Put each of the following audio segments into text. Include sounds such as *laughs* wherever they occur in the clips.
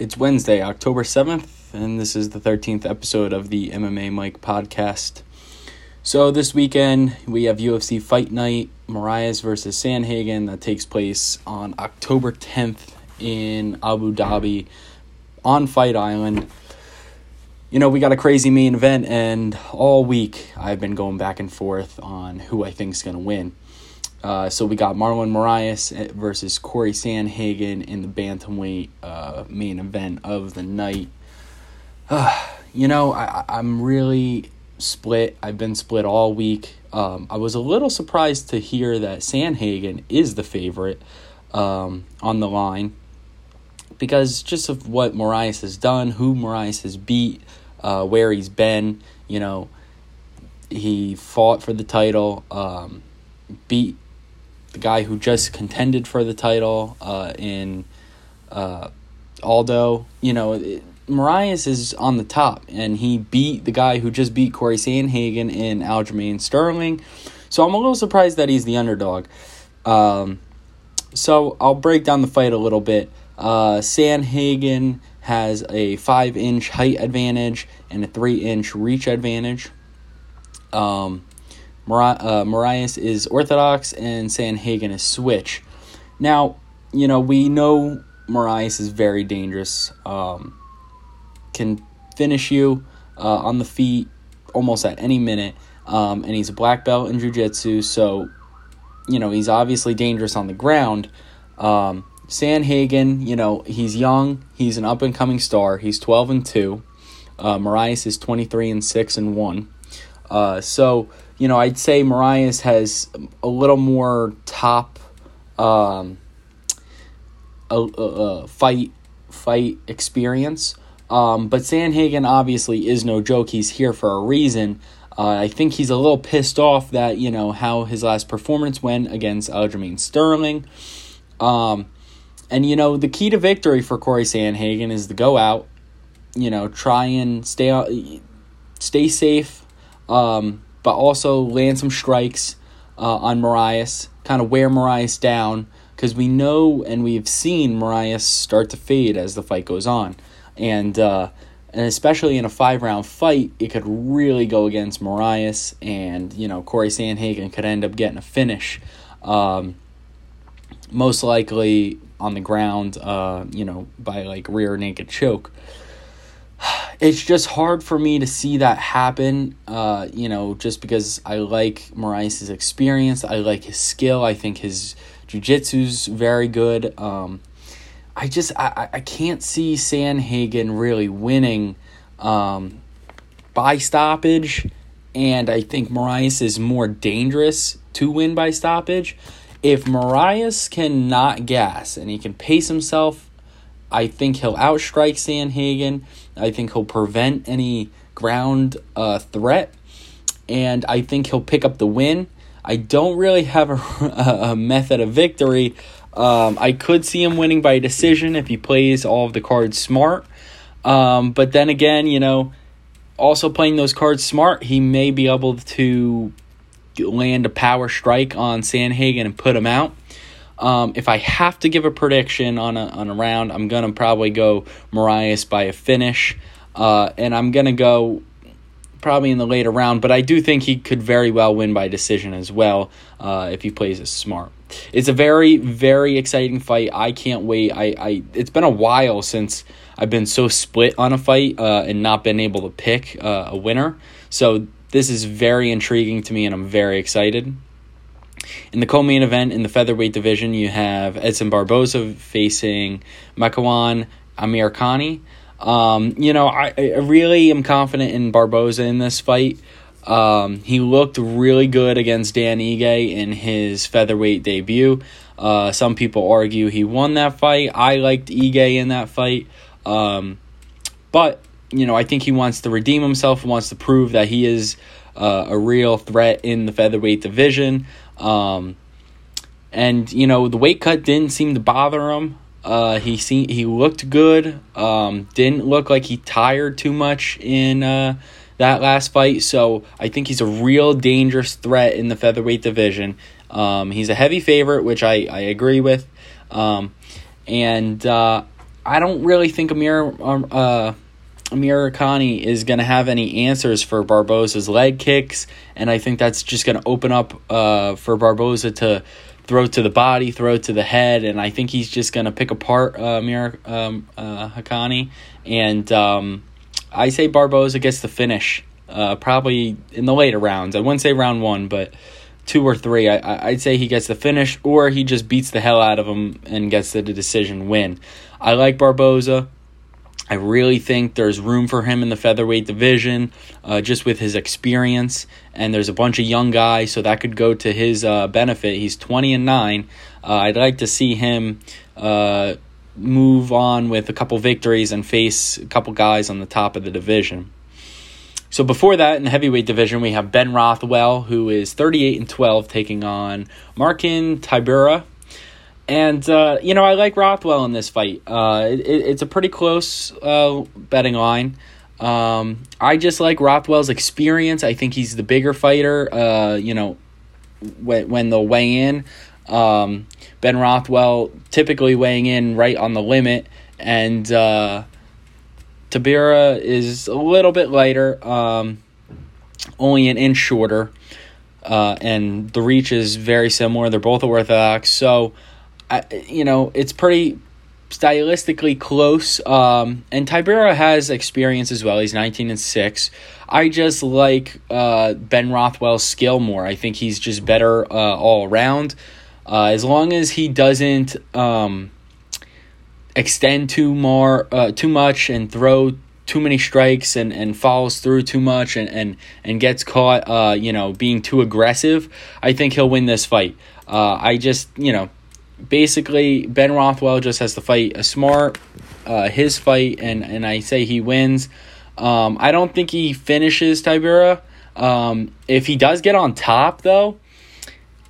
It's Wednesday, October 7th, and this is the 13th episode of the MMA Mike podcast. So, this weekend we have UFC Fight Night, Moraes versus Sandhagen, that takes place on October 10th in Abu Dhabi on Fight Island. You know, we got a crazy main event, and all week I've been going back and forth on who I think is going to win. Uh, so we got Marlon Moraes versus Corey Sandhagen in the bantamweight uh, main event of the night. Uh, *sighs* you know, I, I'm really split. I've been split all week. Um, I was a little surprised to hear that Sandhagen is the favorite um, on the line because just of what Moraes has done, who Moraes has beat, uh, where he's been. You know, he fought for the title, um, beat the guy who just contended for the title uh, in uh, Aldo. You know, it, Moraes is on the top, and he beat the guy who just beat Corey Sandhagen in Aljamain Sterling. So I'm a little surprised that he's the underdog. Um, so I'll break down the fight a little bit. Uh, Sandhagen has a five inch height advantage and a three inch reach advantage. Um, Mar- uh, Moraes is orthodox and Sandhagen is switch. Now, you know, we know Moraes is very dangerous. Um, can finish you uh, on the feet almost at any minute. Um, and he's a black belt in jiu-jitsu, so, you know, he's obviously dangerous on the ground. Um, Sandhagen, you know, he's young. He's an up-and-coming star. He's 12 and 2. Uh, Moraes is 23 and 6 and 1. Uh, so, you know, I'd say Moraes has a little more top um, a, a, a fight fight experience. Um, but Sandhagen obviously is no joke. He's here for a reason. Uh, I think he's a little pissed off that you know how his last performance went against Aljamain Sterling. Um, and you know the key to victory for Corey Sandhagen is to go out, you know, try and stay stay safe, um, but also land some strikes uh, on Moraes, kind of wear Moraes down, because we know and we've seen Moraes start to fade as the fight goes on. And, uh, and especially in a five round fight, it could really go against Moraes, and, you know, Corey Sandhagen could end up getting a finish. Um, most likely on the ground, uh, you know, by like rear naked choke *sighs* it's just hard for me to see that happen. Uh, you know, just because I like Moraes' experience, I like his skill. I think his jiu-jitsu's very good. Um, I just I, I can't see Sandhagen really winning um, by stoppage, and I think Moraes is more dangerous to win by stoppage. If Moraes cannot gas and he can pace himself I think he'll outstrike Sandhagen. I think he'll prevent any ground uh, threat. And I think he'll pick up the win. I don't really have a, *laughs* a method of victory. Um, I could see him winning by decision if he plays all of the cards smart. Um, but then again, you know, also playing those cards smart, he may be able to land a power strike on Sandhagen and put him out. Um, if I have to give a prediction on a on a round, I'm gonna probably go Moraes by a finish, uh, and I'm gonna go probably in the later round. But I do think he could very well win by decision as well uh, if he plays as smart. It's a very very exciting fight. I can't wait. I, I it's been a while since I've been so split on a fight uh, and not been able to pick uh, a winner. So this is very intriguing to me, and I'm very excited. In the co-main event in the featherweight division, you have Edson Barboza facing Makwan Amirkhani. Um, you know, I, I really am confident in Barboza in this fight. Um, he looked really good against Dan Ige in his featherweight debut. Uh, some people argue he won that fight. I liked Ige in that fight. Um, but, you know, I think he wants to redeem himself, wants to prove that he is uh, a real threat in the featherweight division. Um, and you know the weight cut didn't seem to bother him. Uh, he seen he looked good. Um, didn't look like he tired too much in uh, that last fight. So I think he's a real dangerous threat in the featherweight division. Um, he's a heavy favorite, which I I agree with. Um, and uh, I don't really think Amir uh, is going to have any answers for Barboza's leg kicks, and I think that's just going to open up uh, for Barboza to throw to the body, throw to the head, and I think he's just going to pick apart uh, Amir um, uh, Haqqani. And um, I say Barboza gets the finish, uh, probably in the later rounds. I wouldn't say round one, but two or three. I, I'd say he gets the finish, or he just beats the hell out of him and gets the decision win. I like Barboza. I really think there's room for him in the featherweight division, uh, just with his experience. And there's a bunch of young guys, so that could go to his uh, benefit. He's 20 and 9. Uh, I'd like to see him uh, move on with a couple victories and face a couple guys on the top of the division. So before that, in the heavyweight division, we have Ben Rothwell, who is 38 and 12, taking on Marcin Tybura, and, uh, you know, I like Rothwell in this fight. Uh, it, it's a pretty close uh, betting line. Um, I just like Rothwell's experience. I think he's the bigger fighter, uh, you know, when, when they'll weigh in. Um, ben Rothwell typically weighing in right on the limit. And uh, Tybura is a little bit lighter, um, only an inch shorter. Uh, and the reach is very similar. They're both orthodox. So, I, you know, it's pretty stylistically close. Um, and Tybura has experience as well. He's 19 and 6. I just like uh, Ben Rothwell's skill more. I think he's just better uh, all around. Uh, as long as he doesn't um, extend too more, uh, too much and throw too many strikes and, and follows through too much and, and, and gets caught, uh, you know, being too aggressive, I think he'll win this fight. Uh, I just, you know, basically Ben Rothwell just has to fight a smart uh, his fight, and and I say he wins. Um, I don't think he finishes Tybura. Um, if he does get on top, though,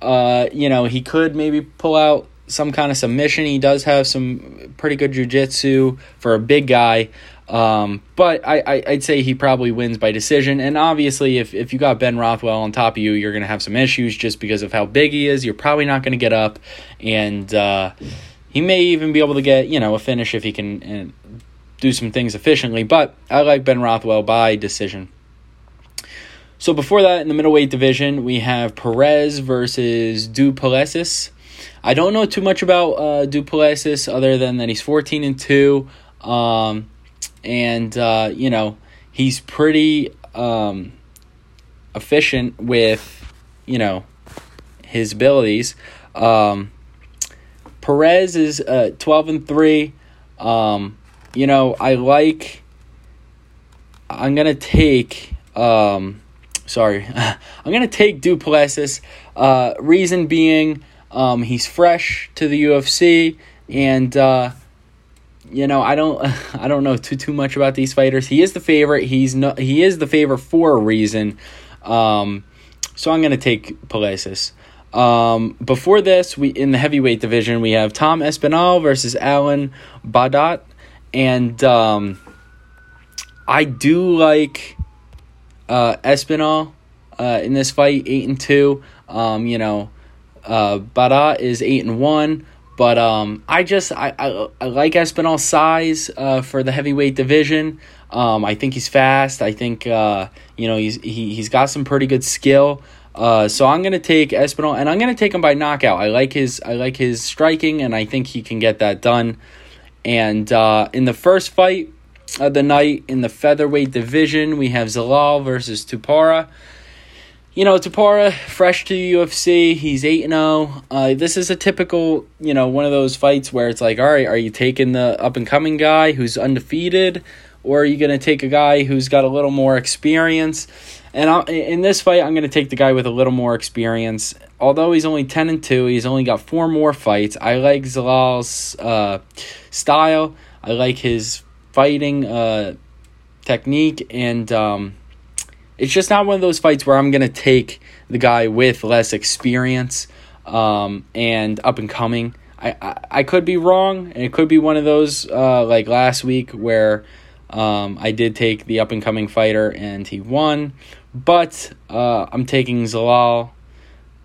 uh, you know he could maybe pull out some kind of submission. He does have some pretty good jujitsu for a big guy. Um, but I, I, would say he probably wins by decision. And obviously, if, if you got Ben Rothwell on top of you, you're going to have some issues just because of how big he is. You're probably not going to get up. And uh, he may even be able to get, you know, a finish if he can uh, do some things efficiently. But I like Ben Rothwell by decision. So before that, in the middleweight division, we have Perez versus Du Plessis. I don't know too much about uh, Du Plessis other than that he's 14 and 2. Um, and uh, you know he's pretty um, efficient with you know his abilities. Um, Perez is uh, twelve and three. Um, you know I like. I'm gonna take. Um, sorry, *laughs* I'm gonna take Du Plessis. Uh, reason being, um, he's fresh to the UFC and. Uh, you know, I don't *laughs* I don't know too too much about these fighters. He is the favorite. He's no he is the favorite for a reason. Um, so I'm gonna take Plessis. Um, before this, we in the heavyweight division we have Tom Aspinall versus Alan Baudot, and um, I do like uh, Aspinall uh, in this fight, eight and two. Um, you know, uh, Baudot is eight and one. But um, I just I, I, I like Aspinall's size uh, for the heavyweight division. Um, I think he's fast. I think uh, you know he's he, he's got some pretty good skill. Uh, so I'm gonna take Aspinall, and I'm gonna take him by knockout. I like his I like his striking, and I think he can get that done. And uh, in the first fight of the night in the featherweight division, we have Zalal versus Topuria you know, Topuria, fresh to the UFC, he's 8 0. Uh, this is a typical, you know, one of those fights where it's like, all right, are you taking the up and coming guy who's undefeated, or are you going to take a guy who's got a little more experience? And I, in this fight, I'm going to take the guy with a little more experience. Although he's only 10 and 2, he's only got four more fights. I like Zalal's uh, style, I like his fighting uh, technique, and. Um, it's just not one of those fights where I'm going to take the guy with less experience um, and up and coming. I, I, I could be wrong, and it could be one of those uh, like last week where um, I did take the up and coming fighter and he won. But uh, I'm taking Zalal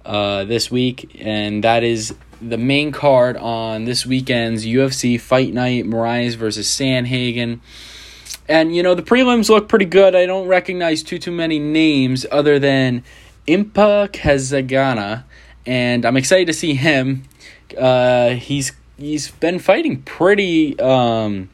uh, this week, and that is the main card on this weekend's UFC Fight Night: Moraes versus Sandhagen. And you know the prelims look pretty good. I don't recognize too too many names other than Impa Kasanganay, and I'm excited to see him. Uh, he's he's been fighting pretty um,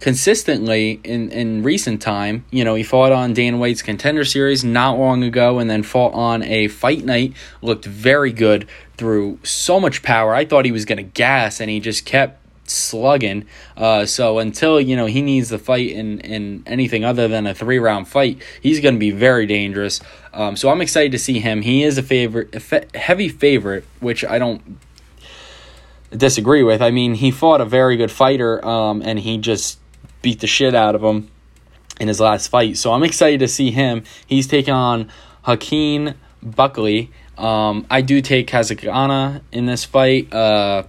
consistently in, in recent time. You know, he fought on Dana White's contender series not long ago and then fought on a fight night. Looked very good threw so much power. I thought he was to gas and he just kept slugging. Uh, so until you know he needs to fight in in anything other than a three round fight, he's going to be very dangerous. Um, so I'm excited to see him. He is a favorite, a fe- heavy favorite, which I don't disagree with. I mean, he fought a very good fighter, um, and he just beat the shit out of him in his last fight. So I'm excited to see him. He's taking on Hakeem Buckley. Um, I do take Kasanganay in this fight. Uh,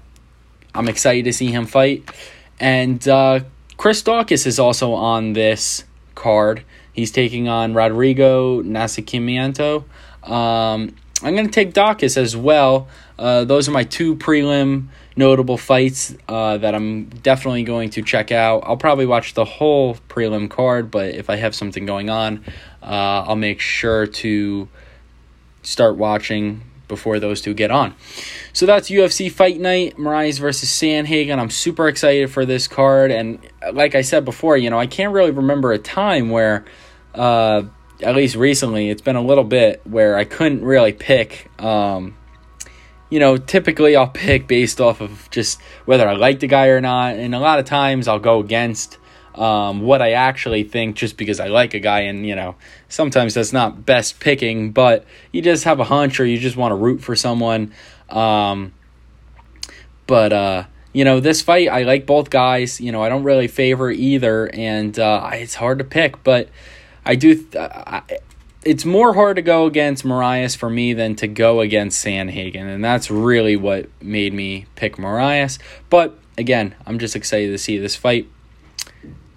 I'm excited to see him fight. And uh, Chris Daukaus is also on this card. He's taking on Rodrigo Nascimento. Um, I'm going to take Daukaus as well. Uh, those are my two prelim notable fights uh, that I'm definitely going to check out. I'll probably watch the whole prelim card, but if I have something going on, uh, I'll make sure to start watching before those two get on. So that's UFC Fight Night, Moraes versus Sandhagen. I'm super excited for this card, and like I said before, you know I can't really remember a time where, uh, at least recently, it's been a little bit where I couldn't really pick. Um, you know, typically I'll *laughs* pick based off of just whether I like the guy or not, and a lot of times I'll go against um, what I actually think just because I like a guy. And, you know, sometimes that's not best picking, but you just have a hunch or you just want to root for someone. Um, but, uh, you know, this fight, I like both guys. You know, I don't really favor either, and uh, it's hard to pick, but I do. Th- I, it's more hard to go against Moraes for me than to go against Sandhagen, and that's really what made me pick Moraes. But again, I'm just excited to see this fight.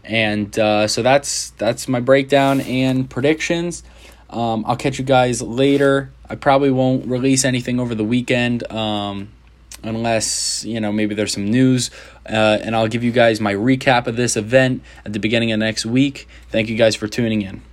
And uh, so that's that's my breakdown and predictions. Um, I'll catch you guys later. I probably won't release anything over the weekend um, unless you know maybe there's some news. Uh, and I'll give you guys my recap of this event at the beginning of next week. Thank you guys for tuning in.